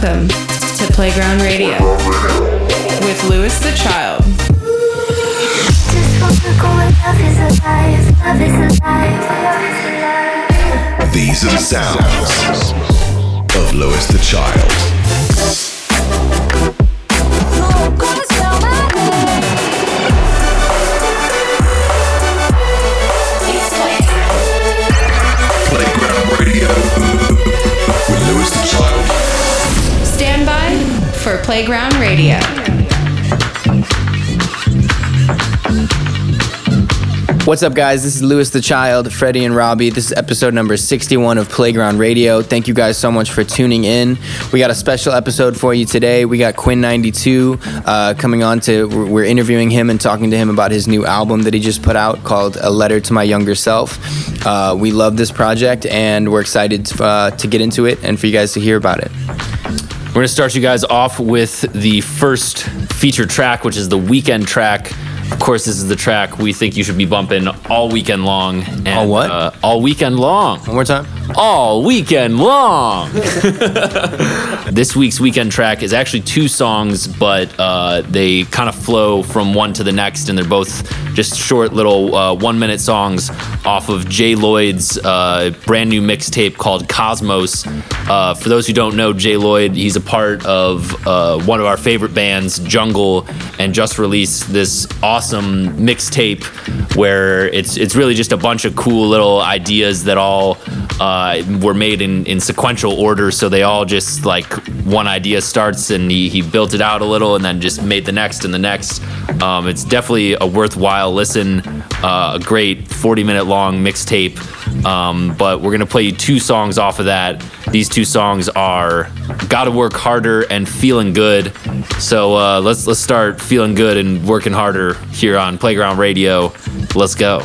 Welcome to Playground Radio with Louis the Child. These are the sounds of Louis the Child. Playground Radio. What's up, guys? This is Louis the Child, Freddie and Robbie. This is episode number 61 of Playground Radio. Thank you guys so much for tuning in. We got a special episode for you today. We got Quinn XCII uh, coming on to, we're interviewing him and talking to him about his new album that he just put out called A Letter to My Younger Self. Uh, we love this project and we're excited uh, to get into it and for you guys to hear about it. We're to start you guys off with the first feature track, which is the weekend track. Of course, this is the track we think you should be bumping all weekend long. And, All what? Uh, all weekend long. One more time. All weekend long. this week's weekend track is actually two songs, but uh, they kind of flow from one to the next, and they're both just short little uh, one minute songs off of J Lloyd's uh, brand new mixtape called Cosmos. Uh, for those who don't know, J Lloyd, he's a part of uh, one of our favorite bands, Jungle, and just released this awesome mixtape where it's it's really just a bunch of cool little ideas that all uh, were made in, in sequential order. So they all just like one idea starts and he, he built it out a little and then just made the next and the next. Um, it's definitely a worthwhile listen, uh, a great 40 minute long mixtape. Um, but we're gonna play you two songs off of that. These two songs are "Gotta Work Harder" and "Feeling Good." So uh, let's let's start feeling good and working harder here on Playground Radio. Let's go.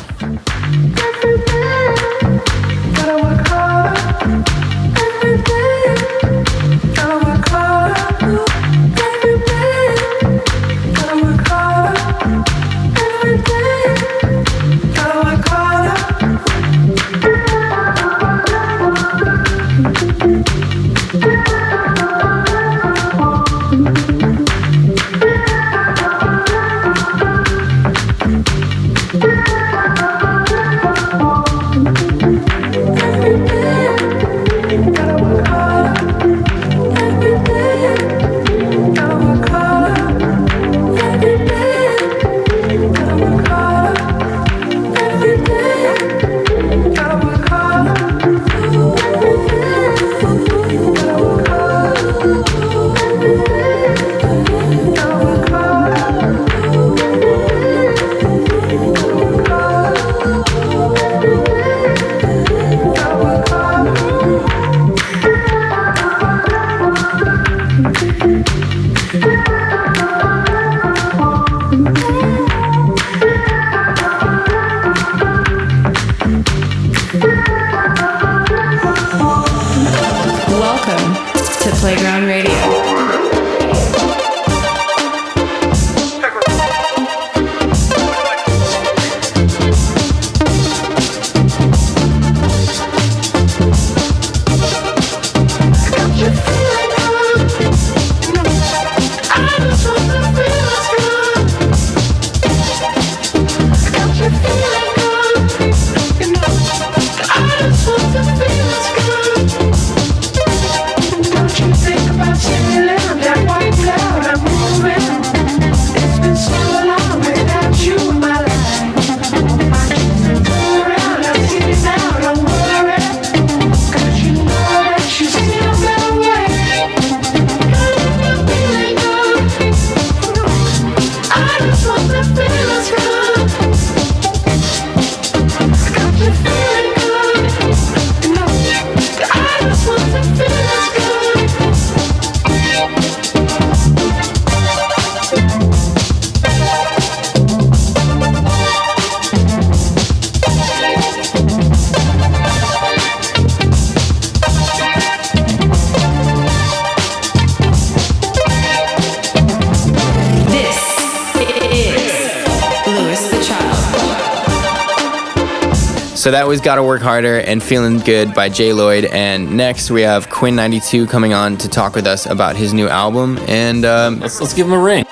So that was Gotta Work Harder and Feeling Good by J Lloyd. And next we have Quinn XCII coming on to talk with us about his new album. And um, let's, let's give him a ring.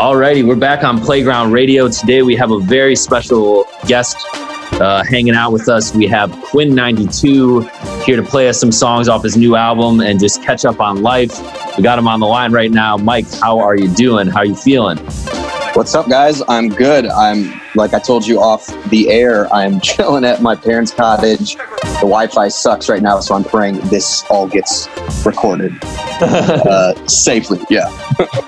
Alrighty, we're back on Playground Radio. Today we have a very special guest uh, hanging out with us. We have Quinn XCII here to play us some songs off his new album and just catch up on life. We got him on the line right now. Mike, how are you doing? How are you feeling? What's up, guys? I'm good. I'm, like I told you off the air, I'm chilling at my parents' cottage. The Wi Fi sucks right now, so I'm praying this all gets recorded uh, safely. Yeah.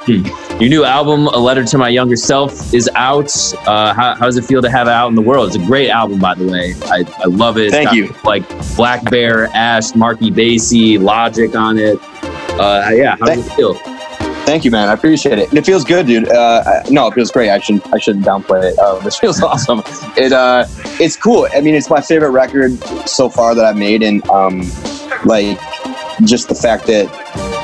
Your new album, A Letter to My Younger Self, is out. Uh, how, how, does it feel to have it out in the world? It's a great album, by the way. I, I love it. Thank you. Like blackbear, Ashe, Marky Basie, Logic on it. Uh, yeah, how does it feel? Thank you, man. I appreciate it. It feels good, dude. Uh, no, it feels great. I shouldn't. I shouldn't downplay it. Uh, this feels awesome. It. Uh, it's cool. I mean, it's my favorite record so far that I've made, and um, like, just the fact that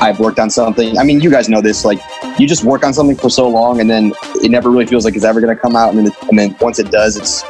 I've worked on something. I mean, you guys know this. Like, you just work on something for so long, and then it never really feels like it's ever going to come out. And then, and then once it does, it's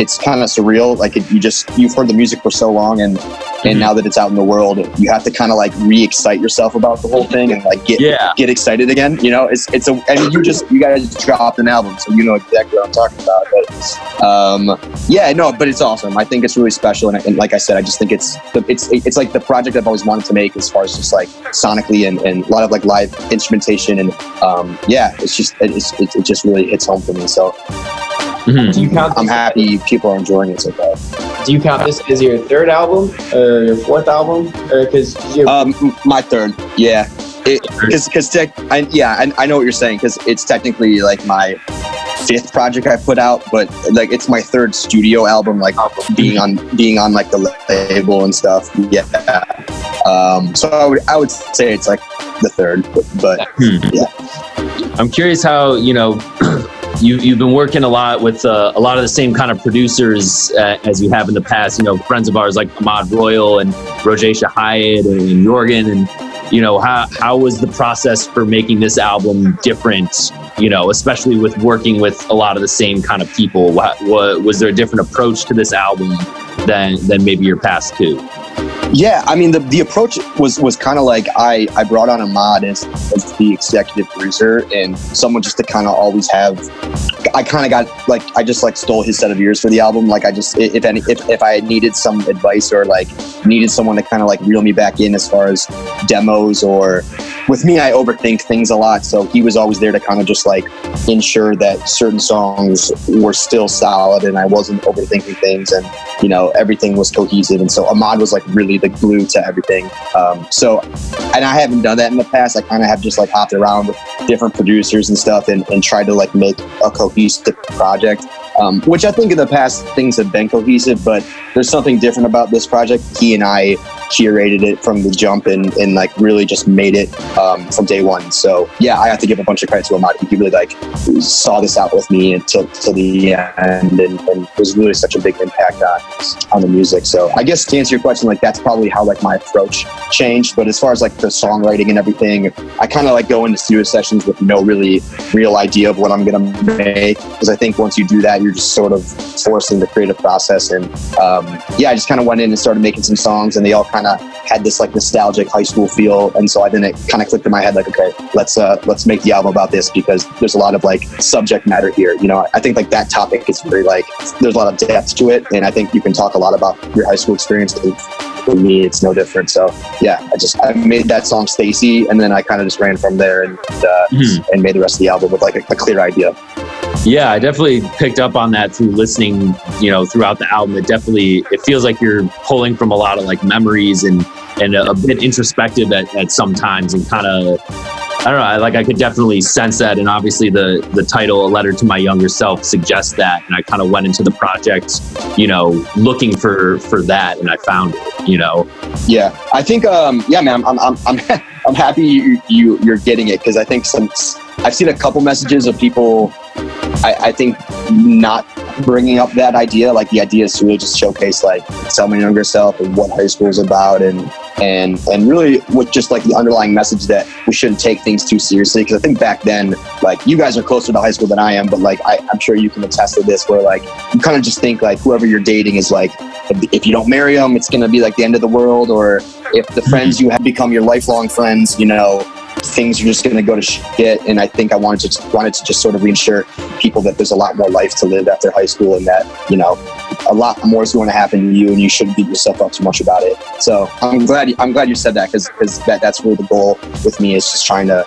it's kind of surreal. Like, it, you just you've heard the music for so long, and and mm-hmm. now that it's out in the world, you have to kind of like re-excite yourself about the whole thing and like get yeah. get excited again. You know, it's it's a I mean, you just you guys just dropped an album, so you know exactly what I'm talking about. But um, yeah, no, but it's awesome. I think it's really special, and, and like I said, I just think it's the, it's it's like the project I've always wanted to make as far as just like sonically and, and a lot of like live instrumentation and um, yeah, it's just it's, it, it just really hits home for me. So Mm-hmm. Do you count? I'm happy people are enjoying it so far. Do you count this as your third album or your fourth album? Because um, my third, yeah. Because because tech, I, yeah, I, I know what you're saying. Because it's technically like my fifth project I put out, but like it's my third studio album, like being on being on like the label and stuff. Yeah. Um, so I would I would say it's like the third, but, but hmm. yeah. I'm curious how you know you, you've been working a lot with uh, a lot of the same kind of producers uh, as you have in the past. You know, friends of ours like Ahmad Royal and Rogét Chahayed and Jorgen. And, you know, how, how was the process for making this album different, you know, especially with working with a lot of the same kind of people? What, what, was there a different approach to this album than, than maybe your past two? Yeah, I mean the, the approach was was kind of like I I brought on Ahmad as, as the executive producer and someone just to kind of always have. I kind of got like I just like stole his set of ears for the album. Like I just if any if, if I needed some advice or like needed someone to kind of like reel me back in as far as demos or with me I overthink things a lot. So he was always there to kind of just like ensure that certain songs were still solid and I wasn't overthinking things and you know everything was cohesive. And so Ahmad was like really the glue to everything. Um, so, and I haven't done that in the past. I kind of have just like hopped around with different producers and stuff and, and tried to like make a cohesive project. Um, which I think in the past things have been cohesive, but there's something different about this project. He and I curated it from the jump and, and like really just made it um, from day one. So yeah, I have to give a bunch of credit to Ahmad. He really like saw this out with me until the end and, and was really such a big impact on on the music. So I guess to answer your question, like that's probably how like my approach changed. But as far as like the songwriting and everything, I kind of like go into studio sessions with no really real idea of what I'm gonna make because I think once you do that, you're just sort of forcing the creative process. And um, yeah, I just kind of went in and started making some songs, and they all kind of had this like nostalgic high school feel. And so I then it kind of clicked in my head like, okay, let's uh, let's make the album about this because there's a lot of like subject matter here. You know, I think like that topic is very like there's a lot of depth to it, and I think you can talk a lot about your high school experience. For me, it's no different. So yeah, I just I made that song Stacy, and then I kind of just ran from there and uh, mm-hmm. and made the rest of the album with like a, a clear idea. Yeah, I definitely picked up on that through listening, you know, throughout the album. It definitely it feels like you're pulling from a lot of like memories and and a, a bit introspective at, at some times and kind of I don't know, I, like I could definitely sense that and obviously the the title A Letter to My Younger Self suggests that and I kind of went into the project, you know, looking for for that and I found it, you know. Yeah. I think um yeah, man, I'm I'm I'm I'm happy you, you you're getting it because I think since I've seen a couple messages of people I, I think not bringing up that idea. Like the idea is to really just showcase like tell my younger self and what high school is about and and and really with just like the underlying message that we shouldn't take things too seriously because i think back then like you guys are closer to high school than i am but like I, i'm sure you can attest to this where like you kind of just think like whoever you're dating is like if, if you don't marry them it's gonna be like the end of the world or if the mm-hmm. friends you have become your lifelong friends you know things are just going to go to shit. And I think I wanted to wanted to just sort of reassure people that there's a lot more life to live after high school, and that you know a lot more is going to happen to you, and you shouldn't beat yourself up too much about it. So I'm glad I'm glad you said that because because that that's really the goal with me is just trying to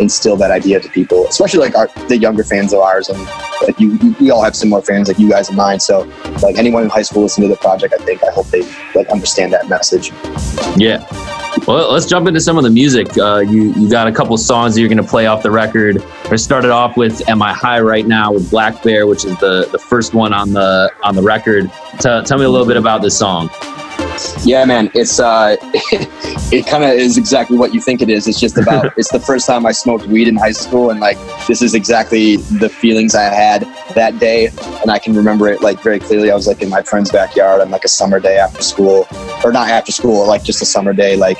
instill that idea to people, especially like our, the younger fans of ours, and like you, you, we all have similar fans like you guys and mine. So like anyone in high school listening to the project, I think I hope they like understand that message. Yeah. Well, let's jump into some of the music. Uh, you you got a couple songs that you're going to play off the record. I started off with "Am I High Right Now" with blackbear, which is the the first one on the on the record. T- tell me a little bit about this song. Yeah, man, it's uh, it kind of is exactly what you think it is. It's just about it's the first time I smoked weed in high school, and like this is exactly the feelings I had that day, and I can remember it like very clearly. I was like in my friend's backyard on like a summer day after school, or not after school, like just a summer day, like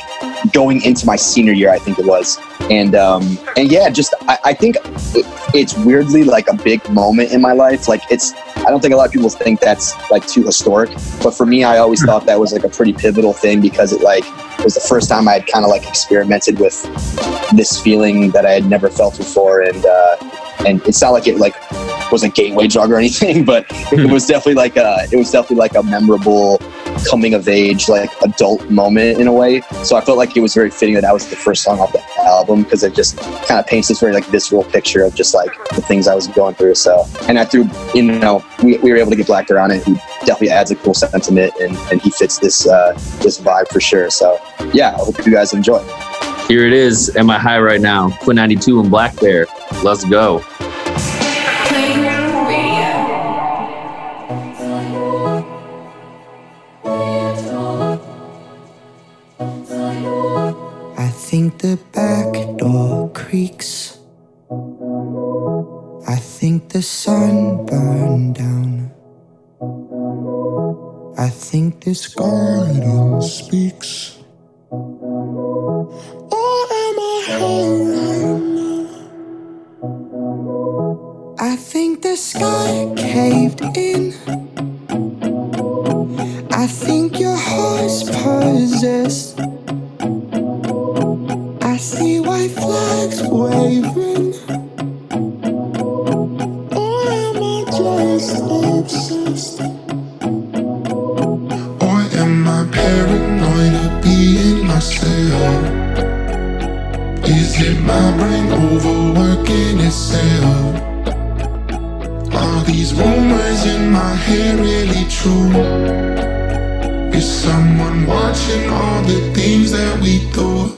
going into my senior year, I think it was, and um, and yeah, just I, I think it, it's weirdly like a big moment in my life. Like it's I don't think a lot of people think that's like too historic, but for me, I always thought that was like a pretty pivotal thing because it like was the first time I had kind of like experimented with this feeling that I had never felt before, and uh, and it's not like it like was a gateway drug or anything, but it was definitely like a it was definitely like a memorable coming of age like adult moment in a way. So I felt like it was very fitting that that was the first song off the album because it just kind of paints this very like visceral picture of just like the things I was going through. So and I threw you know we, we were able to get Blackbear on it, who definitely adds a cool sentiment and, and he fits this uh, this vibe for sure. So yeah, I hope you guys enjoy. Here it is. Am I high right now? Quinn XCII and blackbear. Let's go. The sun burned down. I think this garden speaks. Or am I now? I think the sky caved in. I think your heart's possessed. Head really true? Is someone watching all the things that we do?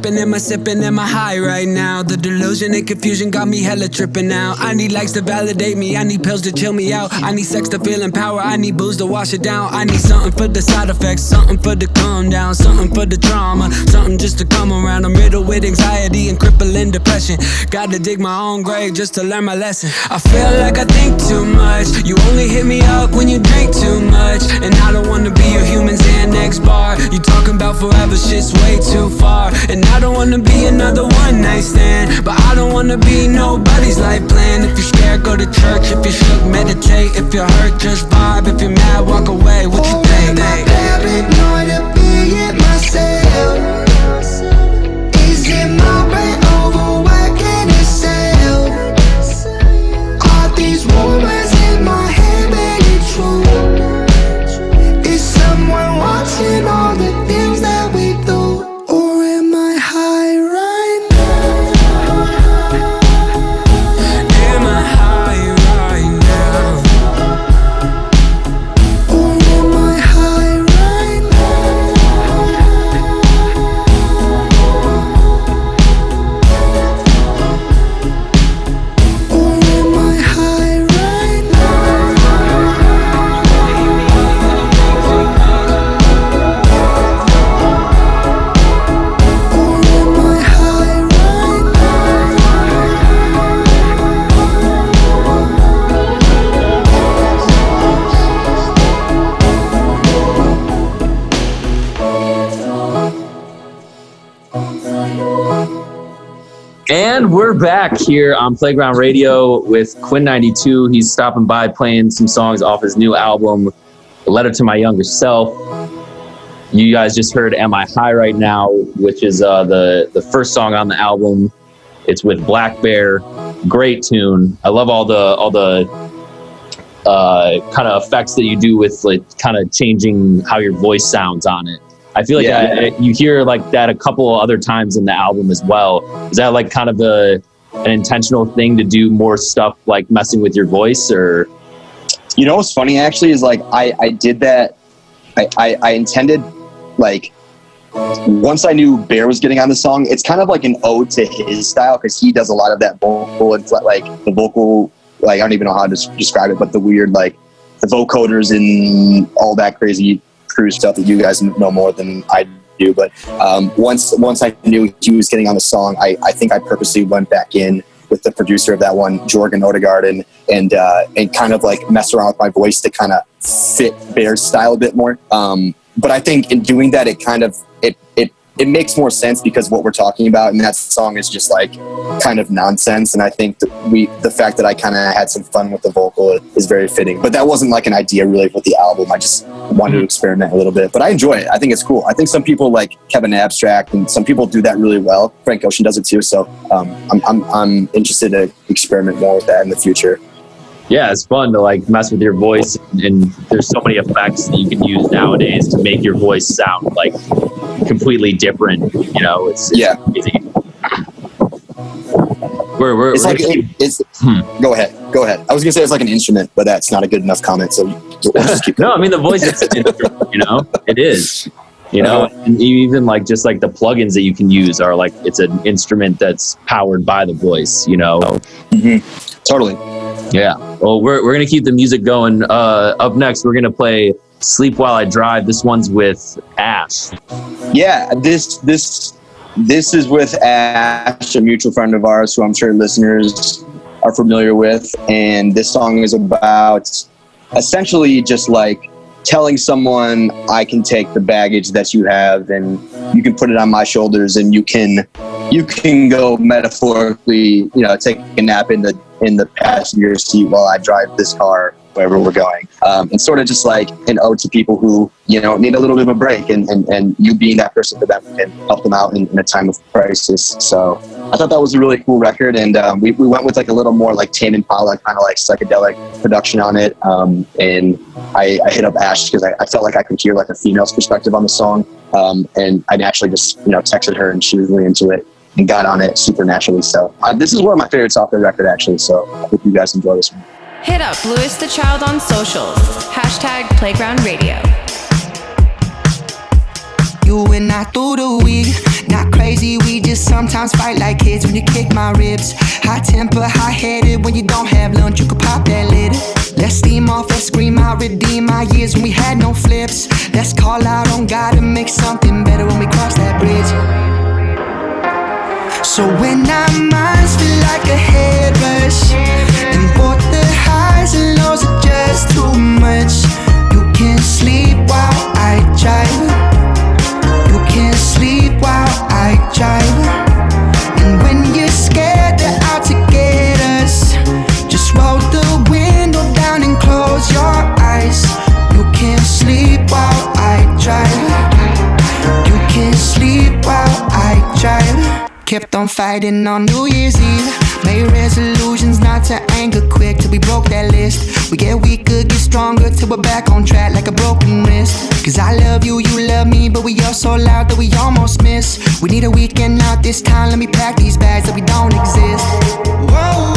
Tripping? Am I sipping? Am I high right now? The delusion and confusion got me hella tripping now. I need likes to validate me. I need pills to chill me out. I need sex to feel power. I need booze to wash it down. I need something for the side effects, something for the calm down, something for the trauma, something just to come around. I'm riddled with anxiety and crippling depression. Gotta dig my own grave just to learn my lesson. I feel like I think too much. You only hit me up when you drink too much. And I don't wanna be your human Xanax bar. You talking about forever, shit's way too far. And I don't wanna be another one night stand. But I don't wanna be nobody's life plan. If you're scared, go to church. If you're shook, meditate. If you're hurt, just vibe. If you're mad, walk away. What you think? paranoid of being myself? Is it my brain And we're back here on Playground Radio with Quinn XCII. He's stopping by playing some songs off his new album, A Letter to My Younger Self. You guys just heard Am I High Right Now, which is uh, the, the first song on the album. It's with Black Bear. Great tune. I love all the all the uh, kind of effects that you do with like kind of changing how your voice sounds on it. I feel like Yeah. I- you hear like that a couple other times in the album as well. Is that like kind of a an intentional thing to do more stuff like messing with your voice or You know what's funny actually is like I I did that. I I, I intended like once I knew Bear was getting on the song, it's kind of like an ode to his style because he does a lot of that vocal and like the vocal like I don't even know how to describe it, but the weird like the vocoders and all that crazy crew stuff that you guys know more than I do. But um, once once I knew he was getting on the song, I, I think I purposely went back in with the producer of that one, Jorgen Odegaard, and and uh, and kind of like mess around with my voice to kind of fit Bear's style a bit more. Um, but I think in doing that, it kind of it it it makes more sense because what we're talking about in that song is just like kind of nonsense. And i think we the fact that i kind of had some fun with the vocal is very fitting. But that wasn't like an idea really with the album. I just wanted to experiment a little bit. But i enjoy it. I think it's cool. I think some people like kevin abstract and some people do that really well. Frank ocean does it too. So um, I'm, I'm, I'm interested to experiment more with that in the future yeah, it's fun to like mess with your voice, and, and there's so many effects that you can use nowadays to make your voice sound like completely different. You know, it's, it's Yeah. crazy. We're, we're, it's we're like gonna it, it's Hmm. go ahead go ahead i was gonna say it's like an instrument but that's not a good enough comment so we'll just keep no, I mean the voice is an instrument, you know, it is. You know, and even like just like the plugins that you can use are like it's an instrument that's powered by the voice, you know. totally Yeah. Well, we're we're gonna keep the music going. Uh, up next, we're gonna play "Sleep While I Drive." This one's with Ashe. Yeah, this this this is with Ashe, a mutual friend of ours, who I'm sure listeners are familiar with, and this song is about essentially just like telling someone I can take the baggage that you have and you can put it on my shoulders and you can you can go metaphorically, you know, take a nap in the in the passenger seat while I drive this car wherever we're going. Um, and sort of just like an ode to people who, you know, need a little bit of a break and, and, and you being that person for them can help them out in, in a time of crisis. So I thought that was a really cool record. And um, we, we went with like a little more like Tame Impala kind of like psychedelic production on it. Um, and I, I hit up Ashe because I, I felt like I could hear like a female's perspective on the song. Um, and I naturally just, you know, texted her and she was really into it and got on it super naturally. So uh, this is one of my favorites off the record actually. So I hope you guys enjoy this one. Hit up Louis the Child on socials. Hashtag Playground Radio. You and I through the week. Not crazy, we just sometimes fight like kids when you kick my ribs. High temper, high headed. When you don't have lunch, you can pop that lid. Let's steam off, let's scream out, redeem my years when we had no flips. Let's call out on God and make something better when we cross that bridge. So when our Kept on New Year's Eve. Made resolutions not to anger quick till we broke that list. We get weaker, get stronger till we're back on track like a broken wrist. Cause I love you, you love me, but we are so loud that we almost miss. We need a weekend out this time, let me pack these bags that we don't exist. Whoa,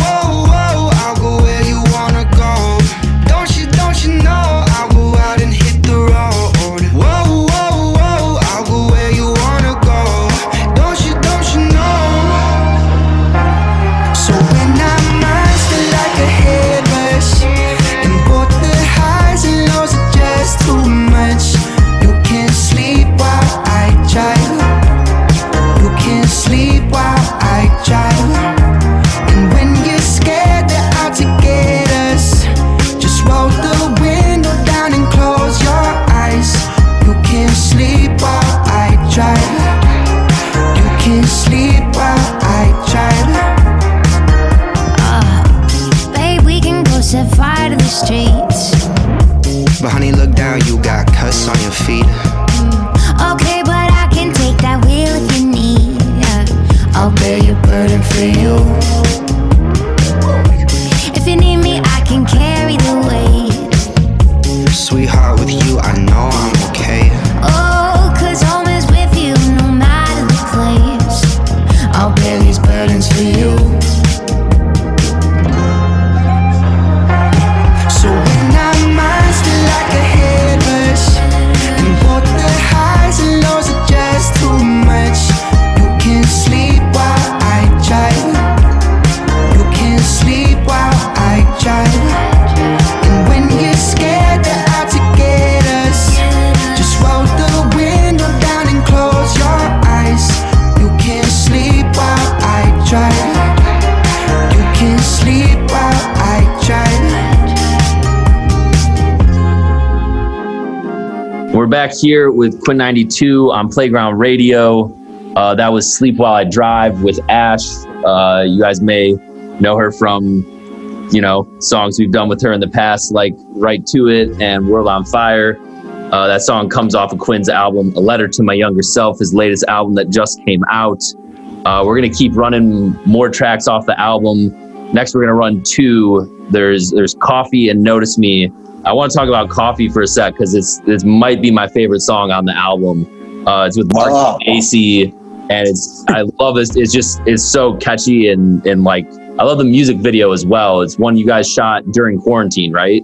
here with Quinn XCII on Playground Radio. Uh, that was Sleep While I Drive with Ashe. Uh, you guys may know her from, you know, songs we've done with her in the past, like Right to It and World on Fire. Uh, that song comes off of Quinn's album, A Letter to My Younger Self, his latest album that just came out. Uh, we're going to keep running more tracks off the album. Next, we're going to run two. There's there's Coffee and Notice Me. I want to talk about Coffee for a sec because it's it might be my favorite song on the album. Uh, it's with Mark Oh. AC, and it's I love this. It's just it's so catchy and and like I love the music video as well. It's one you guys shot during quarantine, right?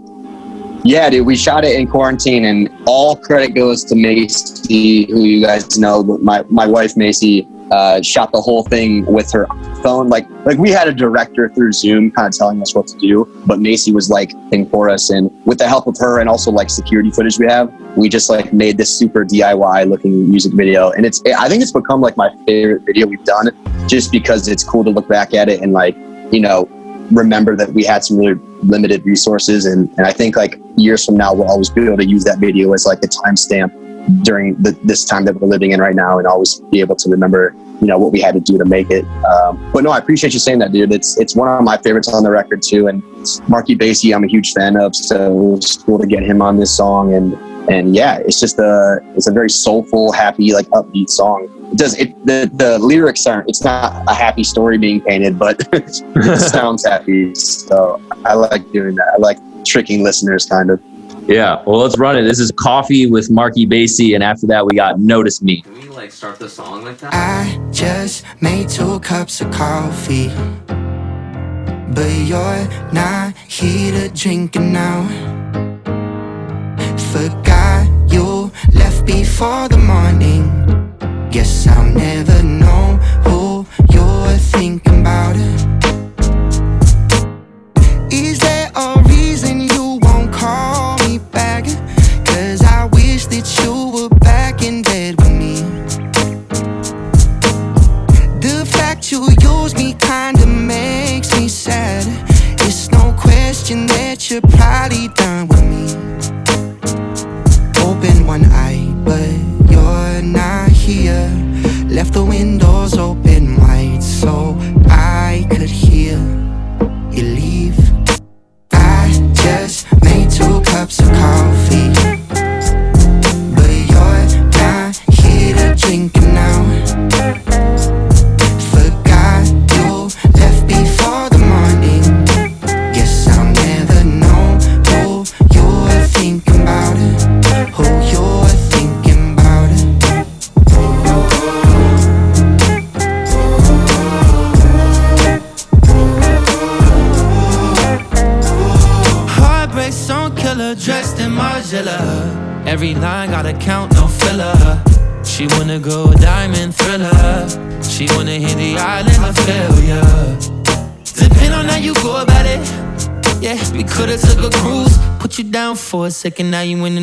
Yeah, dude, we shot it in quarantine, and all credit goes to Macy, who you guys know. but My my wife Macy uh, shot the whole thing with her phone. Like like we had a director through Zoom, kind of telling us what to do, but Macy was like thing for us, and with the help of her and also like security footage we have, we just like made this super DIY looking music video, and it's I think it's become like my favorite video we've done, just because it's cool to look back at it and like you know remember that we had some really limited resources. And, and i think like years from now we'll always be able to use that video as like a timestamp during the, this time that we're living in right now and always be able to remember you know what we had to do to make it. Um, but no i appreciate you saying that dude. It's it's one of my favorites on the record too. And marky Basie, i'm a huge fan of. So it was cool to get him on this song. And and yeah it's just a it's a very soulful happy like upbeat song. It does it the, the lyrics aren't it's not a happy story being painted but it sounds happy. So i like doing that. I like tricking listeners kind of Yeah. Well, let's run it. This is Coffee with Marky Basie, and after that we got Notice Me. Can we like start the song like that? I just made two cups of coffee. But you're not here to drink it now. Forgot you left before the morning. Guess I'll never know who you're thinking about. You're probably done with me. Open one eye, but you're not here. Left the windows second, now you in the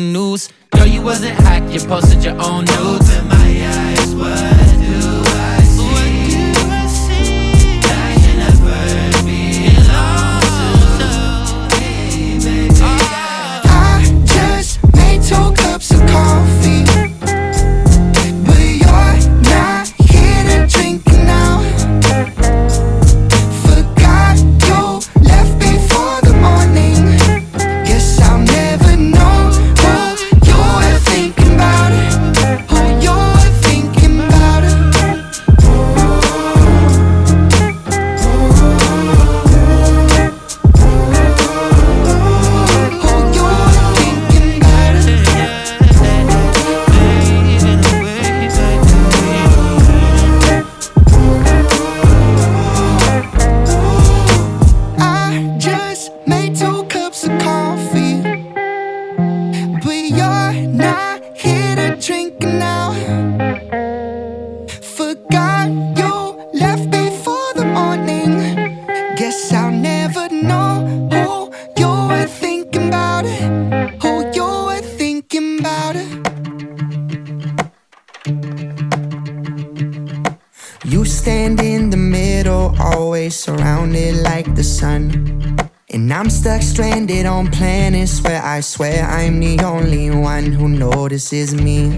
on planets where I swear I'm the only one who notices me.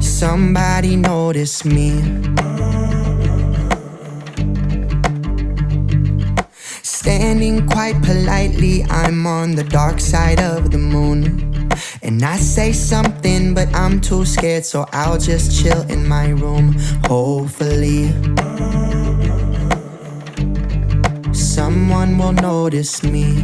Somebody notice me. Standing quite politely, I'm on the dark side of the moon. And I say something, but I'm too scared, so I'll just chill in my room. Hopefully, someone will notice me.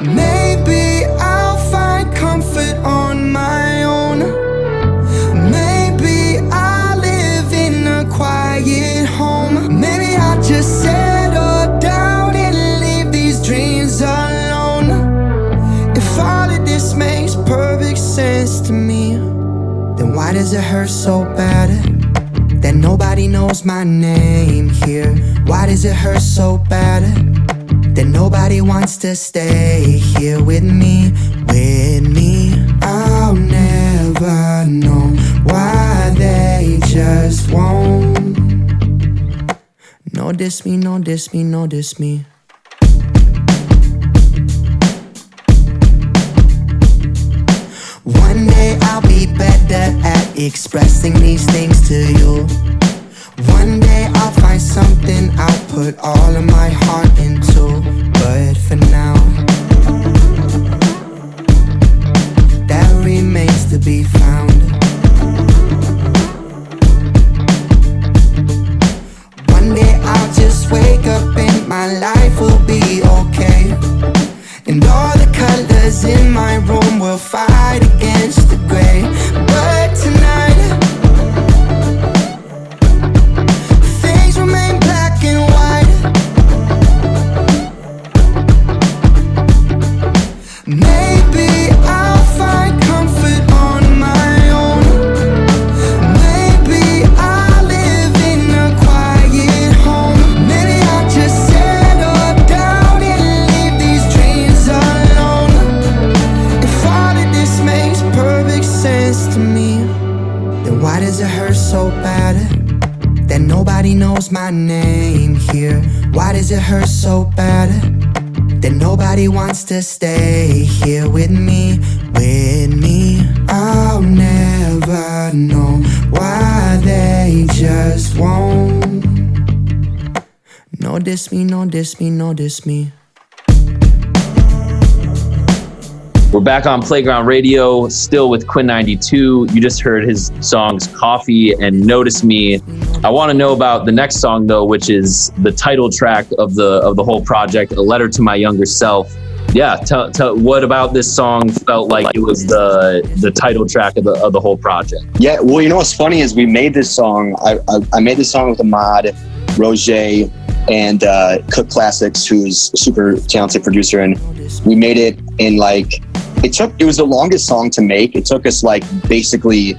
Maybe I'll find comfort on my own. Maybe I'll live in a quiet home. Maybe I'll just settle down and leave these dreams alone. If all of this makes perfect sense to me, then why does it hurt so bad that nobody knows my name here? Why does it hurt so bad? that nobody wants to stay here with me, with me. I'll never know why they just won't. No diss me, no diss me, no diss me. Expressing these things to you. One day I'll find something I'll put all of my heart into. But for now, that remains to be found. One day I'll just wake up and my life will be okay. And all the colors in my room will fight to stay here with me, with me. I'll never know why they just won't. No diss me, no me, no me. We're back on Playground Radio, still with Quinn XCII. You just heard his songs Coffee and Notice Me. I want to know about the next song though, which is the title track of the of the whole project, A Letter to My Younger Self. Yeah, tell, tell what about this song felt like it was the the title track of the of the whole project. Yeah, well, you know what's funny is we made this song. I I, I made this song with Ahmad, Roger, and uh, Cook Classics, who's a super talented producer, and we made it in like it took. It was the longest song to make. It took us like basically.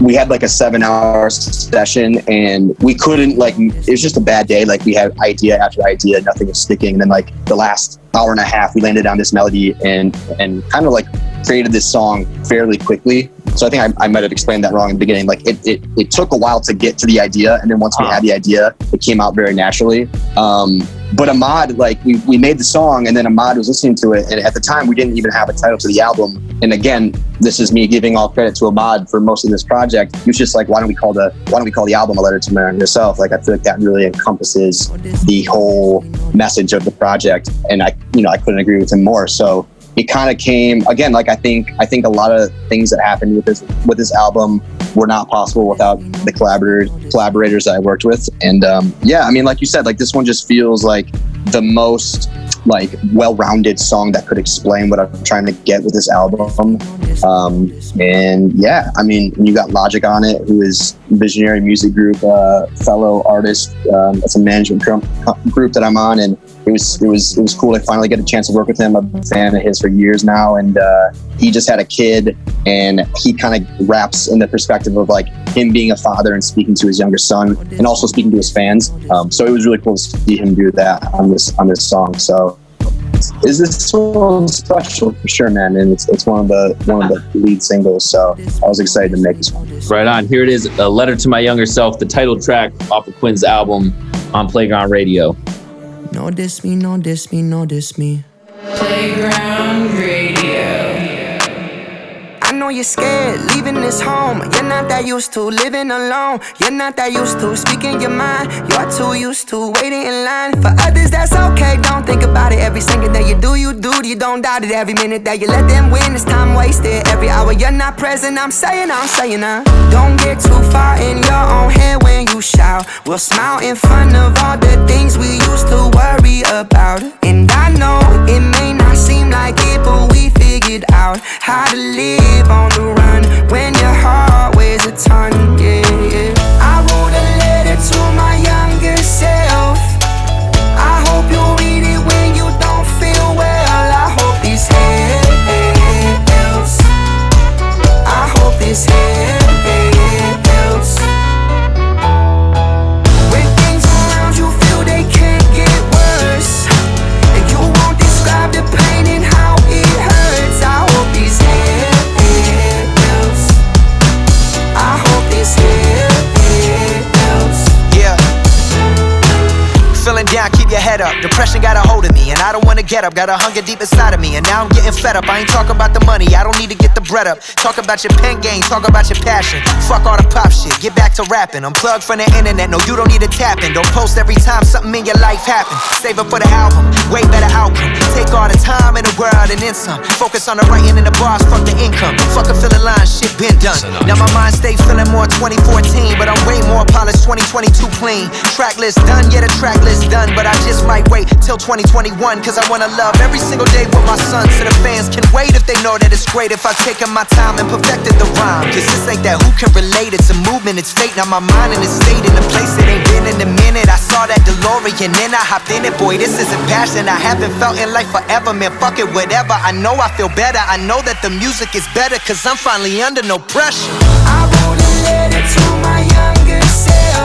We had like a seven hour session and we couldn't like it was just a bad day. Like we had idea after idea, nothing was sticking. And then like the last hour and a half we landed on this melody and and kind of like created this song fairly quickly. So I think I, I might have explained that wrong in the beginning. Like it, it, it took a while to get to the idea, and then once we had the idea, it came out very naturally. Um, but Ahmad, like we, we made the song, and then Ahmad was listening to it, and at the time we didn't even have a title to the album. And again, this is me giving all credit to Ahmad for most of this project. He was just like, why don't we call the why don't we call the album a letter to my younger self? Like I feel like that really encompasses the whole message of the project, and I you know I couldn't agree with him more. So it kind of came again like i think i think a lot of things that happened with this with this album were not possible without the collaborators collaborators that i worked with. And um, yeah i mean like you said like this one just feels like the most like well-rounded song that could explain what i'm trying to get with this album um, and yeah i mean you got Logic on it who is visionary music group uh, fellow artist um, it's a management group that i'm on and it was it was it was cool to finally get a chance to work with him. I'm a fan of his for years now, and uh, he just had a kid, and he kind of wraps in the perspective of like him being a father and speaking to his younger son, and also speaking to his fans. Um, so it was really cool to see him do that on this on this song. So is this one special for sure, man? And it's, it's one of the one of the lead singles, so I was excited to make this one. Right on. Here it is, a letter to my younger self, the title track off of Quinn's album on Playground Radio. No diss me, no diss me, no diss me. Playground Radio. I know you're scared leaving this home. You're not that used to living alone. You're not that used to speaking your mind. You're too used to waiting in line. For others, that's okay. Don't think about it. Every second that you do, you do. You don't doubt it. Every minute that you let them win, it's time wasted. Every hour you're not present, I'm saying, I'm saying, uh. Don't get too far in your own head when you shout. We'll smile in front of all the things we used to worry about. And I know it may not seem like it, but we figured out how to live on the run when your heart weighs a ton. Yeah, yeah. I wrote a letter to my younger self. I hope you read it when you don't feel well. I hope this helps. I hope this helps. Get up. Got a hunger deep inside of me, and now I'm getting fed up. I ain't talking about the money, I don't need to get the bread up. Talk about your pen game, talk about your passion. Fuck all the pop shit, get back to rapping. Unplug from the internet, no, you don't need to tap in. Don't post every time something in your life happens. Save it for the album, way better outcome. Take all the time in the world and then some. Focus on the writing and the bars, fuck the income. Fuck a filling line, shit been done. Now my mind stay feeling more 2014, but I'm way more polished 2022 clean. Track list done, yeah, the track list done, but I just might wait till 2021, cause I wanna love every single day with my son. So the fans can wait if they know that it's great if I've taken my time and perfected the rhyme. Cause this ain't that who can relate, it's a movement, it's fate. Now my mind in a state in a place it ain't been in a minute. I saw that DeLorean, then I hopped in it. Boy, this is a passion I haven't felt in life forever, man. Fuck it, whatever. I know I feel better. I know that the music is better, cause I'm finally under no pressure. I wrote a letter to my younger self.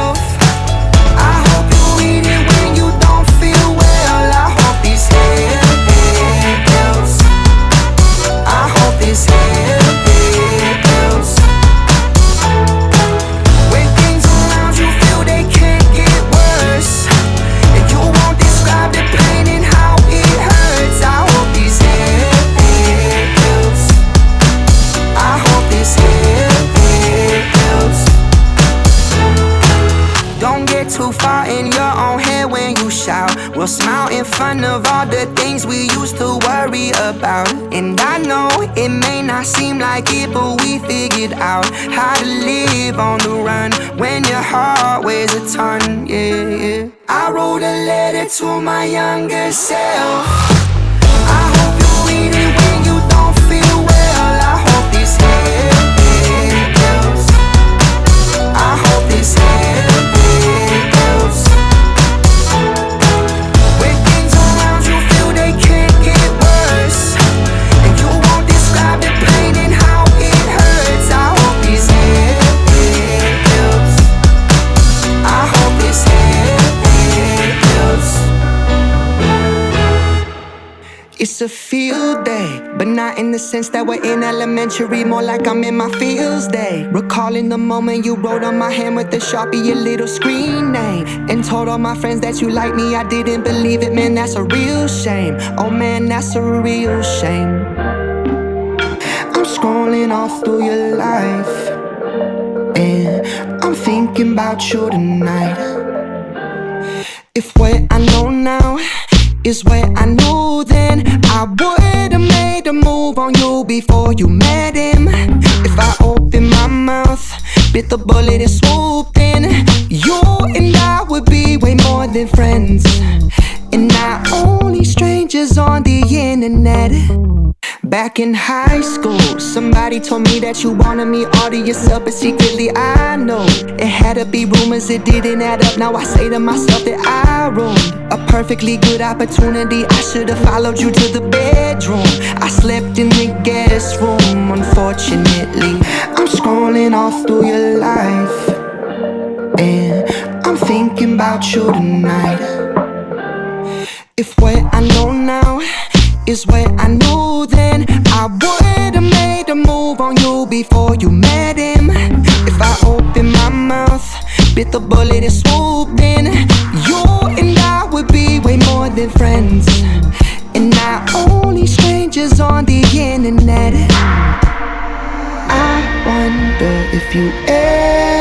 Too far in your own head when you shout. We'll smile in front of all the things we used to worry about. And I know it may not seem like it, but we figured out how to live on the run when your heart weighs a ton. Yeah, yeah. I wrote a letter to my younger self. It's a field day, but not in the sense that we're in elementary, more like I'm in my fields day. Recalling the moment you wrote on my hand with the sharpie your little screen name, and told all my friends that you like me. I didn't believe it, man, that's a real shame. Oh man, that's a real shame. I'm scrolling all through your life, and I'm thinking about you tonight. If what I know now is what I knew then, I would've made a move on you before you met him. If I opened my mouth, bit the bullet and swooped in, you and I would be way more than friends. And not only strangers on the internet. Back in high school, somebody told me that you wanted me all to yourself, but secretly I know it had to be rumors, it didn't add up. Now I say to myself that I ruined a perfectly good opportunity. I should have followed you to the bedroom. I slept in the guest room, unfortunately. I'm scrolling all through your life, and I'm thinking about you tonight. If what I know now is where I knew then I would've made a move on you before you met him. If I opened my mouth, bit the bullet and swooped in, you and I would be way more than friends. And now only strangers on the internet. I wonder if you ever.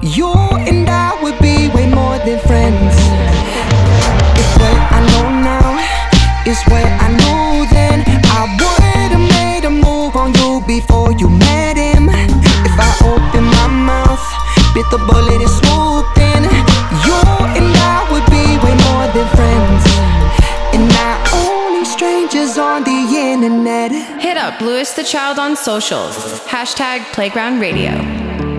the child on socials. Hashtag Playground Radio.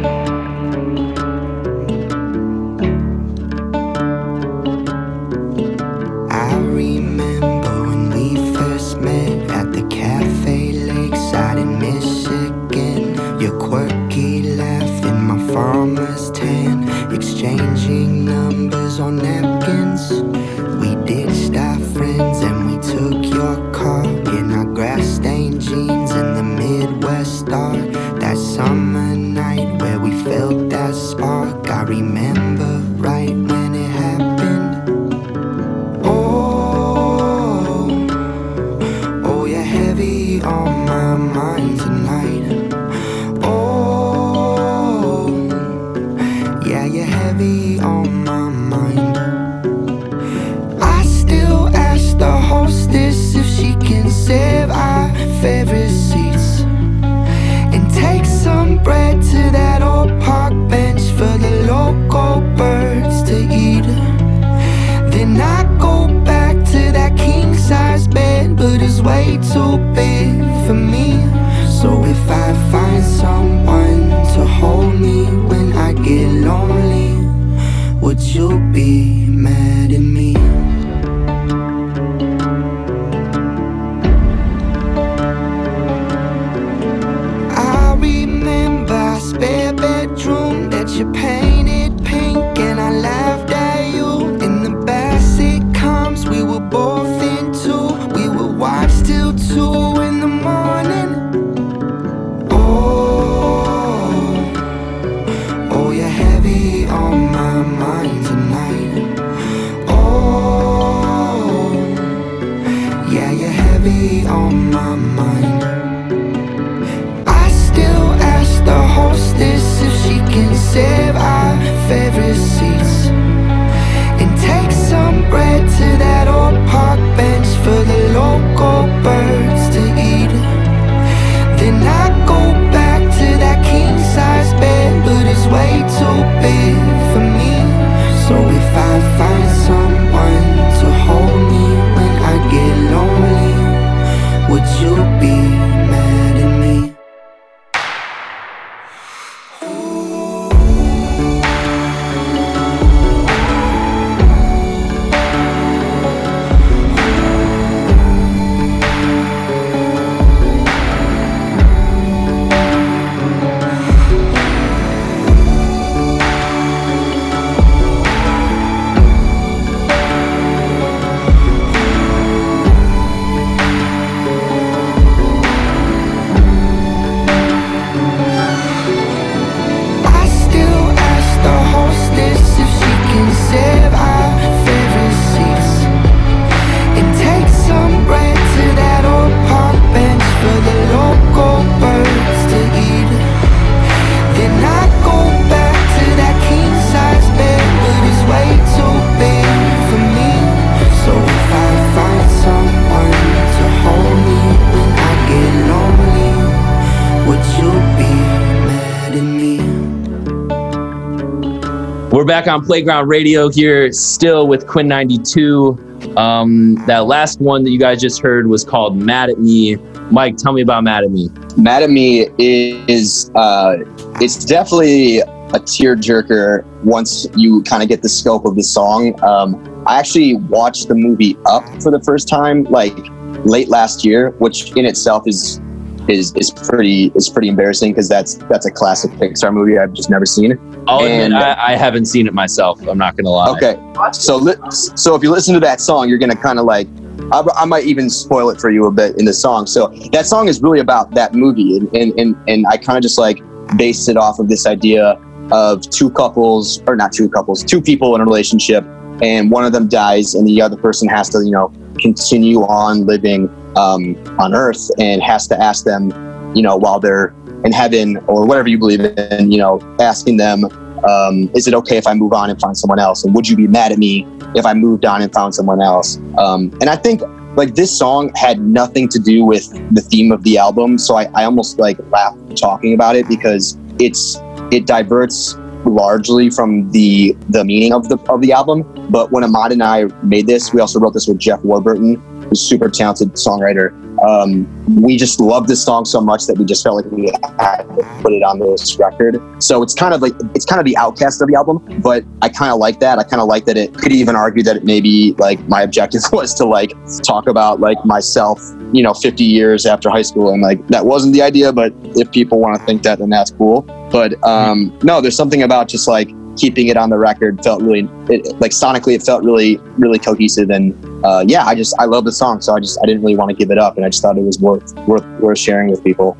We're back on Playground Radio here, still with Quinn XCII. Um, that last one that you guys just heard was called Mad at Me. Mike, tell me about Mad at Me. Mad at Me is uh, it's definitely a tearjerker once you kind of get the scope of the song. Um, I actually watched the movie Up for the first time like late last year, which in itself is is is pretty is pretty embarrassing because that's that's a classic Pixar movie I've just never seen. Oh, I'll admit, I, uh, I haven't seen it myself. I'm not gonna lie. Okay, so li- so if you listen to that song, you're gonna kind of like. I, I might even spoil it for you a bit in the song. So that song is really about that movie, and and and, and I kind of just like based it off of this idea of two couples, or not two couples, two people in a relationship, and one of them dies, and the other person has to, you know, continue on living um, on Earth, and has to ask them, you know, while they're in heaven or whatever you believe in, you know, asking them, um, is it okay if I move on and find someone else? And would you be mad at me if I moved on and found someone else? Um, and I think like this song had nothing to do with the theme of the album, so I, I almost like laugh talking about it because it's it diverts largely from the the meaning of the of the album. But when Ahmad and I made this, we also wrote this with Jeff Warburton, a super talented songwriter. Um, we just love this song so much that we just felt like we had to put it on this record. So it's kind of like it's kind of the outcast of the album, but I kind of like that. I kind of like that it could even argue that it maybe like my objective was to like talk about like myself, you know, 50 years after high school, and like that wasn't the idea. But if people want to think that, then that's cool. But um, no, there's something about just like keeping it on the record felt really it, like sonically it felt really really cohesive and uh, yeah i just i love the song so i just i didn't really want to give it up and i just thought it was worth worth worth sharing with people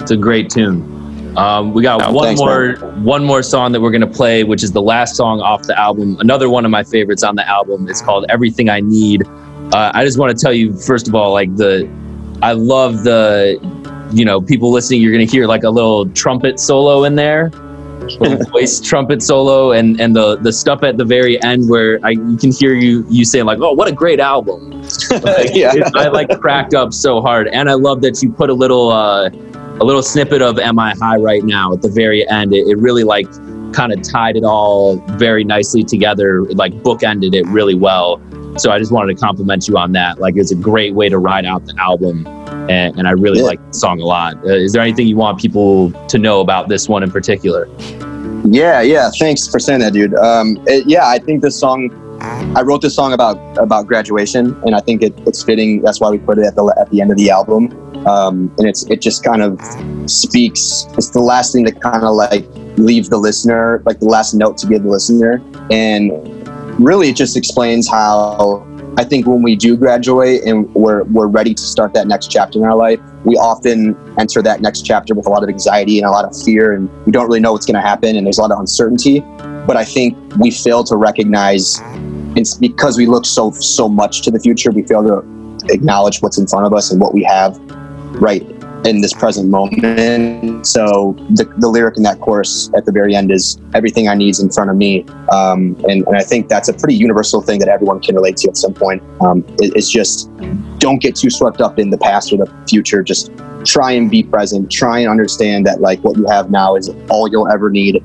It's a great tune. Um, we got Oh, one thanks, more one more song that we're gonna play, which is the last song off the album. Another one of my favorites on the album. It's called "Everything I Need." Uh, I just want to tell you first of all, like the, I love the, you know, people listening. You're gonna hear like a little trumpet solo in there, voice trumpet solo, and and the the stuff at the very end where I you can hear you you saying like, oh, what a great album. Like, Yeah. it- I like cracked up so hard, and I love that you put a little uh, a little snippet of "Am I High Right Now" at the very end. It, it really like kind of tied it all very nicely together. It, like bookended it really well. So I just wanted to compliment you on that. Like it's a great way to ride out the album, and, and I really Yeah. like the song a lot. Uh, is there anything you want people to know about this one in particular? yeah yeah thanks for saying that dude um, it- yeah i think this song i wrote this song about about graduation and i think it, it's fitting that's why we put it at the at the end of the album um, and it's it just kind of speaks it's the last thing to kind of like leave the listener like the last note to give the listener and really it just explains how I think when we do graduate and we're we're ready to start that next chapter in our life, we often enter that next chapter with a lot of anxiety and a lot of fear, and we don't really know what's going to happen, and there's a lot of uncertainty. But I think we fail to recognize it's because we look so so much to the future, we fail to acknowledge what's in front of us and what we have right in this present moment. So the, the lyric in that chorus at the very end is everything I need is in front of me. Um, and, and I think that's a pretty universal thing that everyone can relate to at some point. Um, it- it's just don't get too swept up in the past or the future. Just try and be present. Try and understand that like what you have now is all you'll ever need.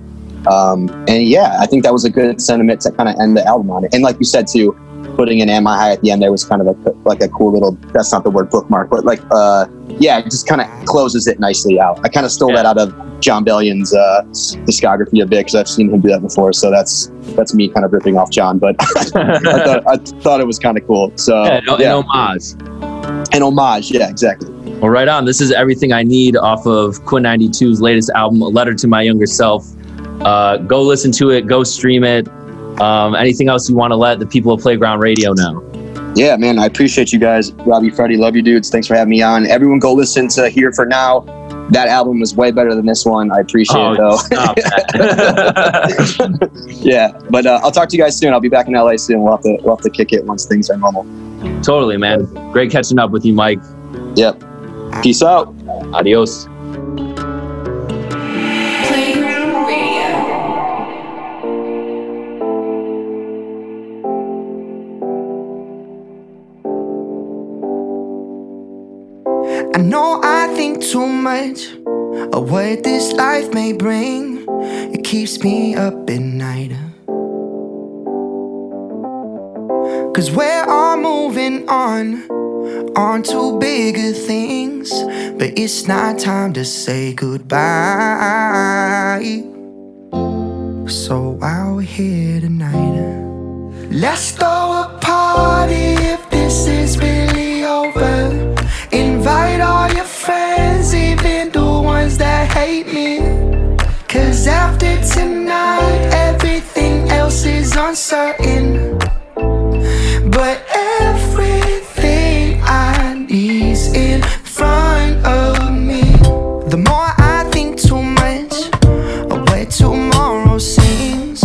Um, and yeah, I think that was a good sentiment to kind of end the album on it. And like you said too, putting an "Am I High" at the end there was kind of a, like a cool little. That's not the word bookmark, but like uh, yeah, it just kind of closes it nicely out. I kind of stole that out of Jon Bellion's uh, discography a bit because I've seen him do that before. So that's that's me kind of ripping off John, but I, thought, I thought it was kind of cool. So Yeah, an, yeah, an homage. an homage. Yeah, exactly. Well, right on. This is everything I need off of Quinn XCII's latest album, A Letter to My Younger Self. Uh, go listen to it. Go stream it. Um, anything else you want to let the people of Playground Radio know? Yeah, man, I appreciate you guys. Robby, Freddy, love you dudes. Thanks for having me on. Everyone go listen to Here for Now. That album was way better than this one. I appreciate it though. Oh, stop that. yeah, but uh, I'll talk to you guys soon. I'll be back in LA soon. We'll have to we'll have to kick it once things are normal. totally, man. Great catching up with you, Mike. Yep. Peace out. Adios. think too much of what this life may bring. It keeps me up at night. Cause we're all moving on, on to bigger things. But it's not time to say goodbye. So out here tonight, let's throw a party if this is big. Tonight, everything else is uncertain. But everything I need's in front of me. The more I think too much of where tomorrow seems,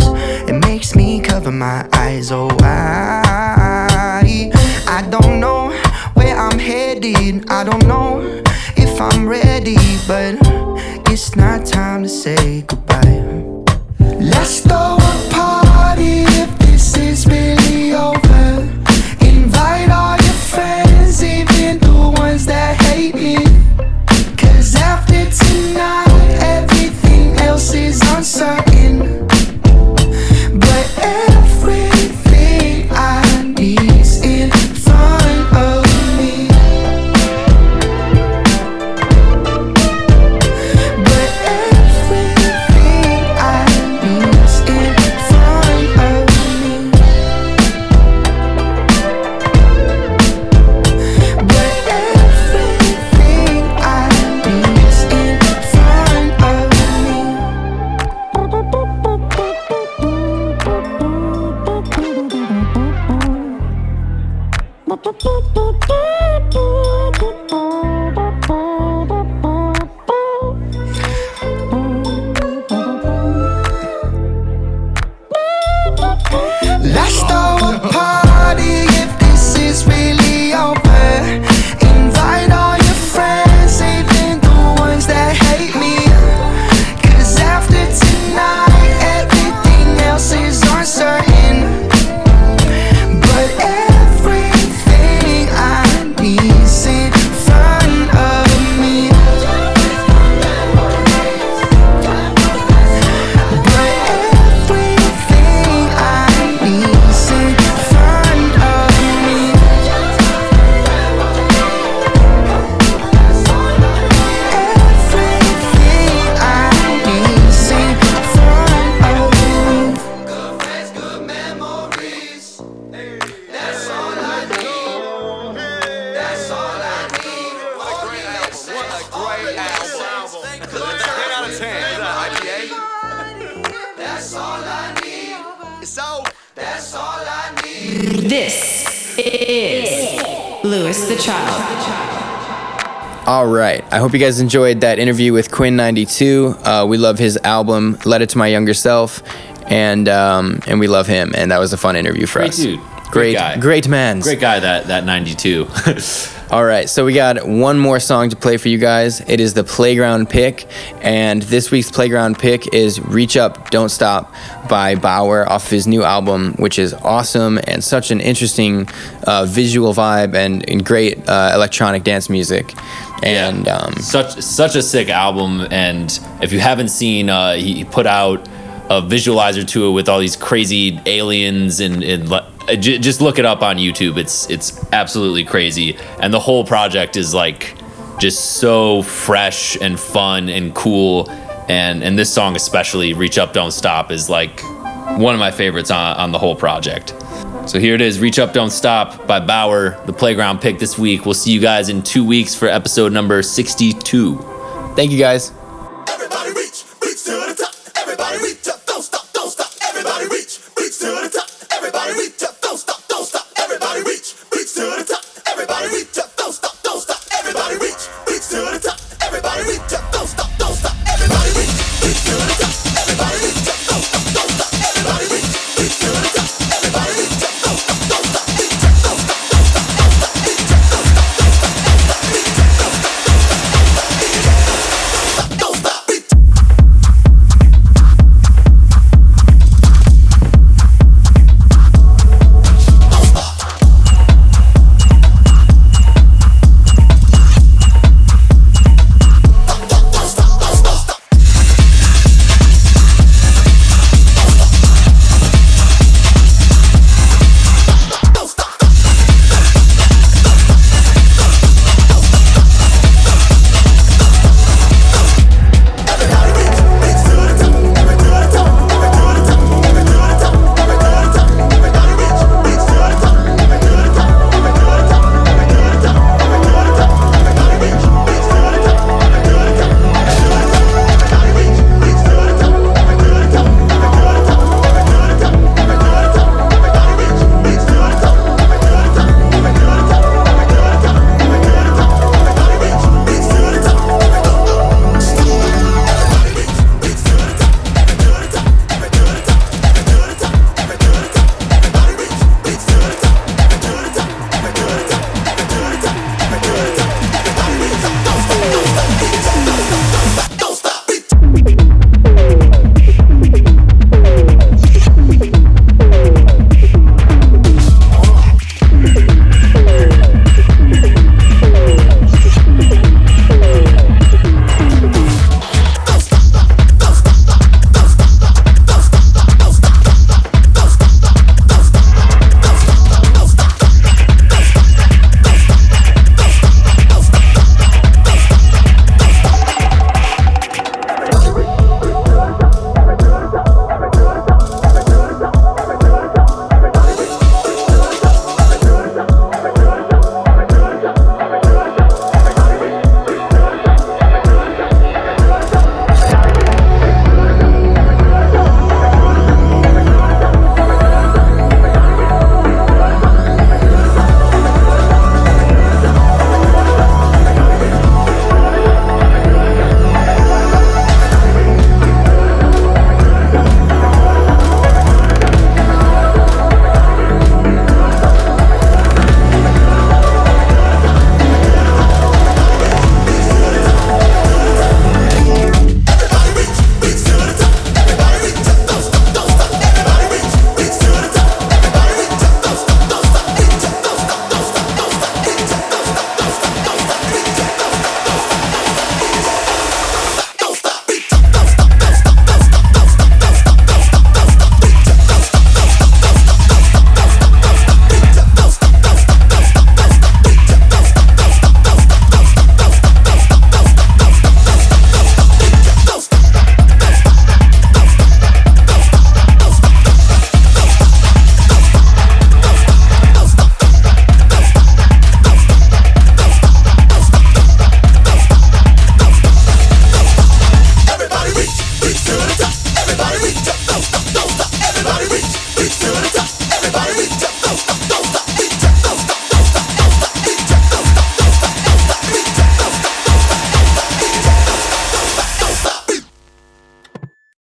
it makes me cover my eyes. Oh, I, I don't know where I'm headed. I don't know if I'm ready, but it's not time to say goodbye. Throw a All right. I hope you guys enjoyed that interview with Quinn XCII. Uh, we love his album, Letter to My Younger Self, and um, and we love him. And that was a fun interview for Great us. dude. Great, Great great man. Great guy, that that 92. All right, so we got one more song to play for you guys. It is the Playground pick, and this week's Playground pick is "Reach Up, Don't Stop" by Baauer off his new album, which is awesome and such an interesting uh, visual vibe and, and great uh, electronic dance music. And um, such such a sick album and if you haven't seen uh he put out a visualizer to it with all these crazy aliens and, and Uh, j- just look it up on youtube it's it's absolutely crazy and the whole project is like just so fresh and fun and cool and and this song especially reach up don't stop is like one of my favorites on, on the whole project so here it is Reach Up Don't Stop by Baauer, the playground pick this week. We'll see you guys in two weeks for episode number 62. thank you guys.